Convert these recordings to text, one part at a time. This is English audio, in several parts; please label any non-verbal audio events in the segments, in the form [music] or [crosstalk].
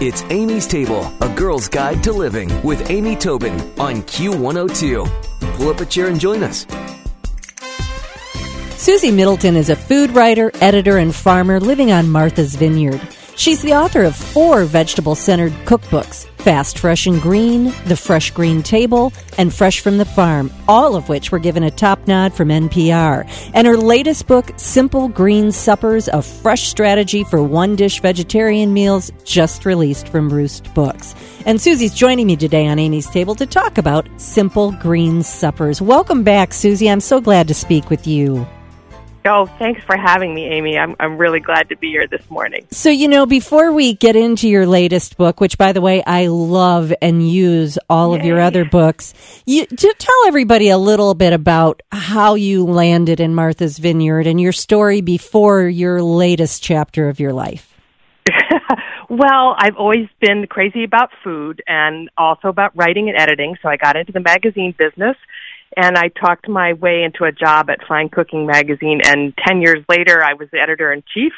It's Amy's Table, a girl's guide to living with Amy Tobin on Q102. Pull up a chair and join us. Susie Middleton is a food writer, editor, and farmer living on Martha's Vineyard. She's the author of four vegetable centered cookbooks Fast, Fresh, and Green, The Fresh Green Table, and Fresh from the Farm, all of which were given a top nod from NPR. And her latest book, Simple Green Suppers A Fresh Strategy for One Dish Vegetarian Meals, just released from Roost Books. And Susie's joining me today on Amy's Table to talk about Simple Green Suppers. Welcome back, Susie. I'm so glad to speak with you. Oh, thanks for having me, Amy. I'm I'm really glad to be here this morning. So, you know, before we get into your latest book, which by the way, I love and use all Yay. of your other books, you to tell everybody a little bit about how you landed in Martha's Vineyard and your story before your latest chapter of your life. [laughs] well, I've always been crazy about food and also about writing and editing, so I got into the magazine business and I talked my way into a job at Fine Cooking magazine. And ten years later, I was the editor in chief.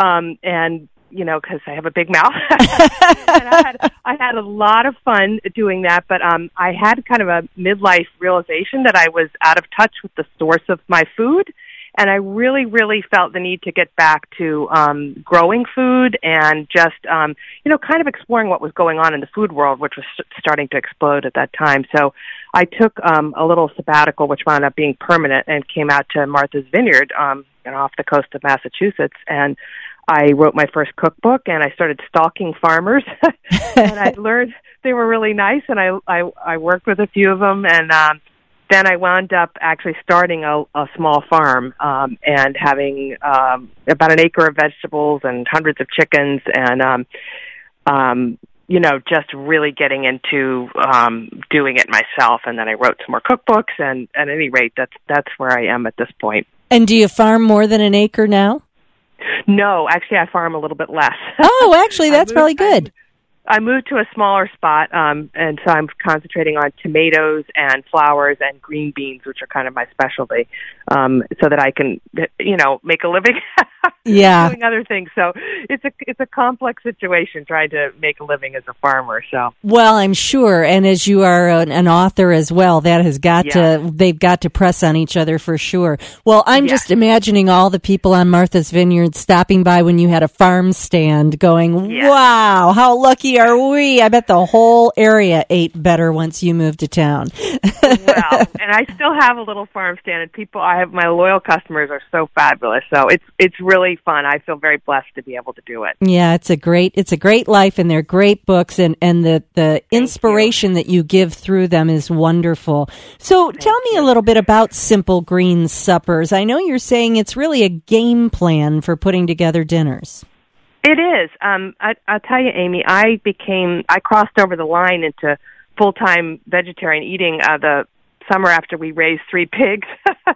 Um, and you know, because I have a big mouth, [laughs] and I had I had a lot of fun doing that. But um, I had kind of a midlife realization that I was out of touch with the source of my food and I really, really felt the need to get back to um, growing food and just, um, you know, kind of exploring what was going on in the food world, which was starting to explode at that time. So I took um, a little sabbatical, which wound up being permanent, and came out to Martha's Vineyard, um, know, off the coast of Massachusetts, and I wrote my first cookbook, and I started stalking farmers, [laughs] and I [laughs] learned they were really nice, and I I, I worked with a few of them, and um, then I wound up actually starting a, a small farm um, and having um, about an acre of vegetables and hundreds of chickens and um, um, you know just really getting into um, doing it myself. And then I wrote some more cookbooks. And at any rate, that's that's where I am at this point. And do you farm more than an acre now? No, actually, I farm a little bit less. Oh, actually, [laughs] that's moved, probably good. I moved to a smaller spot, um, and so I'm concentrating on tomatoes and flowers and green beans, which are kind of my specialty, um, so that I can, you know, make a living. [laughs] yeah, doing other things. So it's a it's a complex situation trying to make a living as a farmer. So well, I'm sure, and as you are an, an author as well, that has got yeah. to they've got to press on each other for sure. Well, I'm yeah. just imagining all the people on Martha's Vineyard stopping by when you had a farm stand, going, yeah. "Wow, how lucky are we? I bet the whole area ate better once you moved to town. well, [laughs] and I still have a little farm stand, and people, I have my loyal customers are so fabulous. So it's it's really fun. I feel very blessed to be able to do it. Yeah, it's a great it's a great life, and they're great books, and and the the inspiration you. that you give through them is wonderful. So Thank tell me you. a little bit about Simple Green Suppers. I know you're saying it's really a game plan for putting together dinners. It is. Um, I, I'll tell you, Amy. I became. I crossed over the line into full time vegetarian eating uh, the summer after we raised three pigs. [laughs]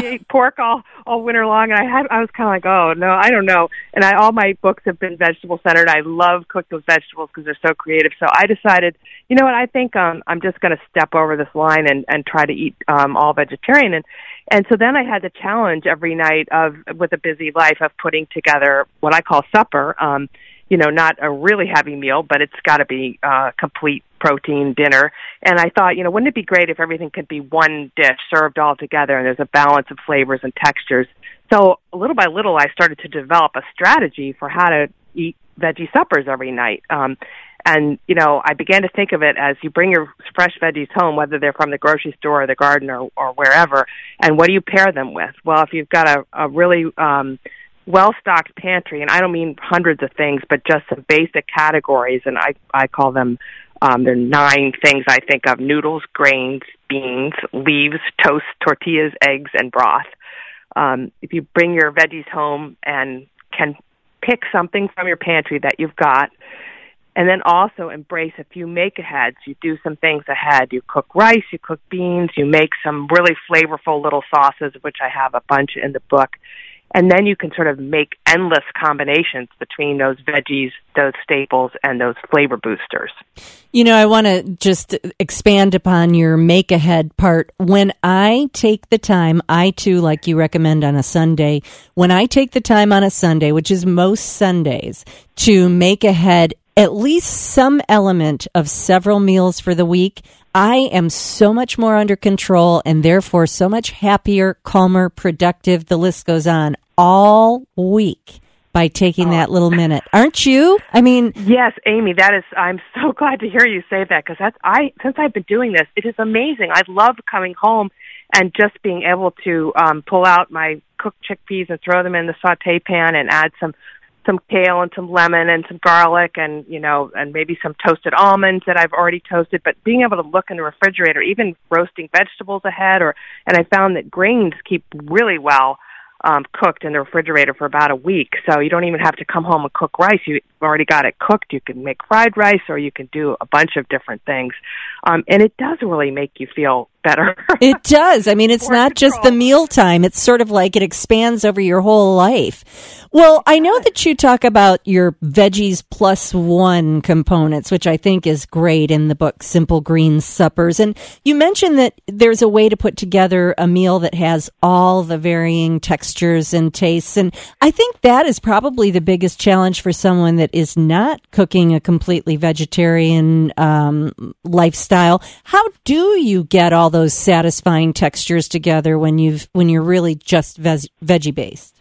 we ate pork all all winter long, and I had I was kind of like, oh no, I don't know. And I all my books have been vegetable centered. I love cook those vegetables because they're so creative. So I decided, you know what, I think um, I'm just going to step over this line and and try to eat um, all vegetarian. And and so then I had the challenge every night of, with a busy life, of putting together what I call supper. Um, you know, not a really heavy meal, but it's got to be uh, complete protein dinner. And I thought, you know, wouldn't it be great if everything could be one dish served all together and there's a balance of flavors and textures? So little by little, I started to develop a strategy for how to eat veggie suppers every night. Um, and, you know, I began to think of it as you bring your fresh veggies home, whether they're from the grocery store or the garden or, or wherever, and what do you pair them with? Well, if you've got a, a really um, well stocked pantry, and I don't mean hundreds of things, but just some basic categories, and I, I call them, um, there are nine things I think of noodles, grains, beans, leaves, toast, tortillas, eggs, and broth. Um, if you bring your veggies home and can pick something from your pantry that you've got, and then also embrace a few make aheads. You do some things ahead. You cook rice, you cook beans, you make some really flavorful little sauces, which I have a bunch in the book. And then you can sort of make endless combinations between those veggies, those staples, and those flavor boosters. You know, I want to just expand upon your make ahead part. When I take the time, I too, like you recommend on a Sunday, when I take the time on a Sunday, which is most Sundays, to make ahead at least some element of several meals for the week, I am so much more under control and therefore so much happier, calmer, productive. The list goes on all week by taking oh. that little minute. Aren't you? I mean, yes, Amy, that is I'm so [laughs] glad to hear you say that because that's I since I've been doing this, it is amazing. I love coming home and just being able to um pull out my cooked chickpeas and throw them in the saute pan and add some some kale and some lemon and some garlic and you know and maybe some toasted almonds that I've already toasted. But being able to look in the refrigerator even roasting vegetables ahead or and I found that grains keep really well um cooked in the refrigerator for about a week. So you don't even have to come home and cook rice. You've already got it cooked. You can make fried rice or you can do a bunch of different things. Um and it does really make you feel better. it does. I mean, [laughs] it's not control. just the meal time. It's sort of like it expands over your whole life. Well, I know that you talk about your veggies plus one components, which I think is great in the book Simple Green Suppers. And you mentioned that there's a way to put together a meal that has all the varying textures and tastes. And I think that is probably the biggest challenge for someone that is not cooking a completely vegetarian um, lifestyle. How do you get all those satisfying textures together when you've when you're really just veg- veggie based?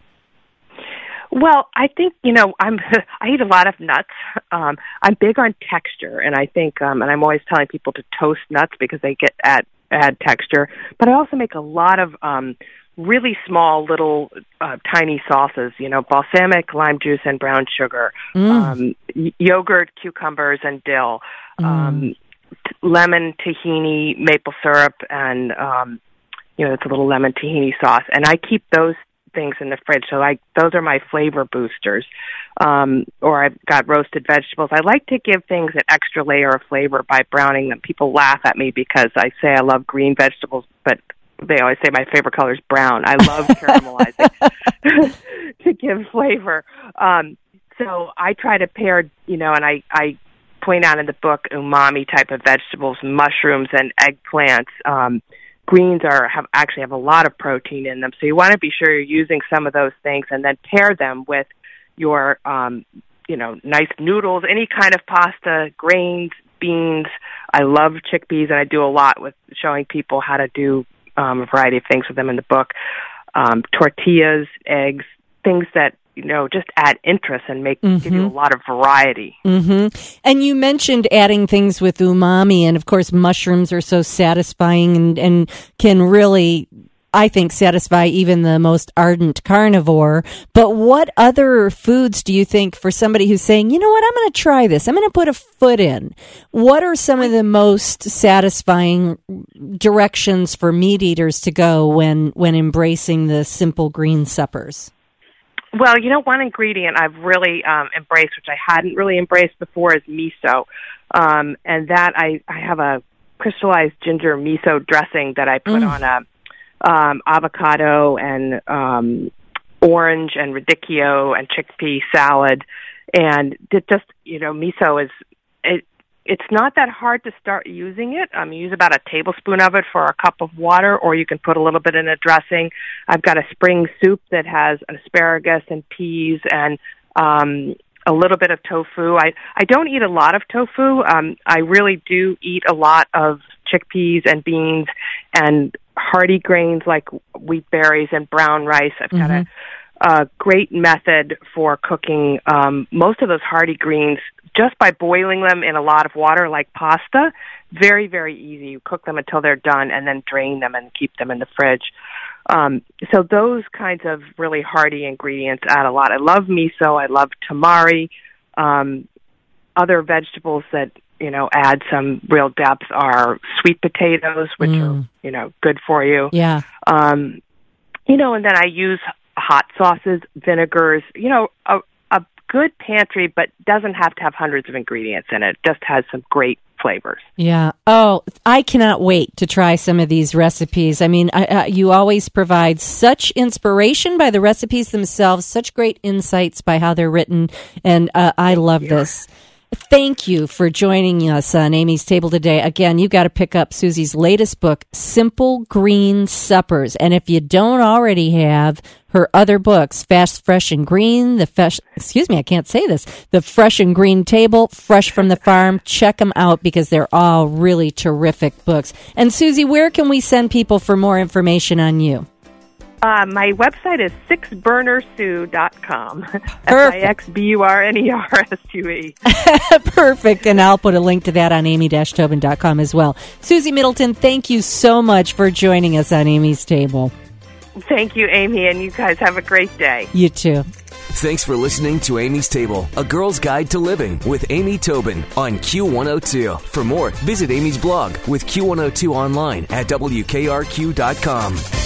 Well, I think you know I'm [laughs] I eat a lot of nuts. Um, I'm big on texture, and I think um, and I'm always telling people to toast nuts because they get add add texture. But I also make a lot of um, really small little uh, tiny sauces. You know, balsamic, lime juice, and brown sugar, mm. um, y- yogurt, cucumbers, and dill. Mm. Um, lemon tahini maple syrup and um you know it's a little lemon tahini sauce. And i keep those things in the fridge. So like those are my flavor boosters. Um or i've got roasted vegetables. I like to give things an extra layer of flavor by browning them. People laugh at me because i say i love green vegetables but they always say my favorite color is brown. I love [laughs] caramelizing [laughs] to give flavor. Um so i try to pair you know and i i point out in the book umami type of vegetables, mushrooms and eggplants. Um, greens are have actually have a lot of protein in them, so you want to be sure you're using some of those things, and then pair them with your um, you know nice noodles, any kind of pasta, grains, beans. I love chickpeas, and I do a lot with showing people how to do um, a variety of things with them in the book. Um, tortillas, eggs, things that you know just add interest and make mm-hmm. give you a mm-hmm. lot of variety. Mm-hmm. And you mentioned adding things with umami, and of course mushrooms are so satisfying and, and can really I think satisfy even the most ardent carnivore. But what other foods do you think for somebody who's saying, you know what, I'm going to try this. I'm going to put a foot in. What are some of the most satisfying directions for meat eaters to go when when embracing the simple green suppers? Well, you know, one ingredient I've really um, embraced, which I hadn't really embraced before, is miso, um, and that I I have a crystallized ginger miso dressing that I put mm. on a um, avocado and um, orange and radicchio and chickpea salad, and it just you know miso is it it's not that hard to start using it. Um, use about a tablespoon of it for a cup of water, or you can put a little bit in a dressing. I've got a spring soup that has asparagus and peas and um, a little bit of tofu. I I don't eat a lot of tofu. Um, I really do eat a lot of chickpeas and beans and hearty grains like wheat berries and brown rice. I've got mm-hmm. a a great method for cooking um, most of those hearty greens just by boiling them in a lot of water like pasta. Very, very easy. You cook them until they're done and then drain them and keep them in the fridge. Um, so those kinds of really hearty ingredients add a lot. I love miso. I love tamari. Um, other vegetables that you know add some real depth are sweet potatoes, which mm. are you know good for you. Yeah. Um, you know, and then I use hot sauces, vinegars. You know, a, good pantry, but doesn't have to have hundreds of ingredients in it. Just has some great flavors. Yeah. Oh, I cannot wait to try some of these recipes. I mean, I, uh, you always provide such inspiration by the recipes themselves, such great insights by how they're written, and uh, I love yeah. this. Thank you for joining us on Amy's Table today. Again, you got to pick up Susie's latest book, Simple Green Suppers. And if you don't already have her other books, Fast, Fresh, and Green, the fresh, excuse me, I can't say this, the Fresh and Green Table, Fresh from the Farm, check them out because they're all really terrific books. And Susie, where can we send people for more information on you? Uh, my website is sixburnersue.com. S-I-X-B-U-R-N-E-R-S-U-E. [laughs] Perfect. And I'll put a link to that on amy-tobin.com as well. Susie Middleton, thank you so much for joining us on Amy's Table. Thank you, Amy, and you guys have a great day. You too. Thanks for listening to Amy's Table, a girl's guide to living with Amy Tobin on Q102. For more, visit Amy's blog with Q102 online at WKRQ.com.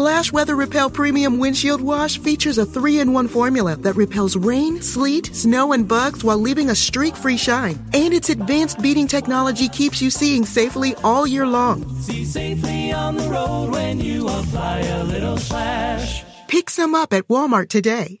Splash Weather Repel Premium Windshield Wash features a three in one formula that repels rain, sleet, snow, and bugs while leaving a streak free shine. And its advanced beading technology keeps you seeing safely all year long. See safely on the road when you apply a little splash. Pick some up at Walmart today.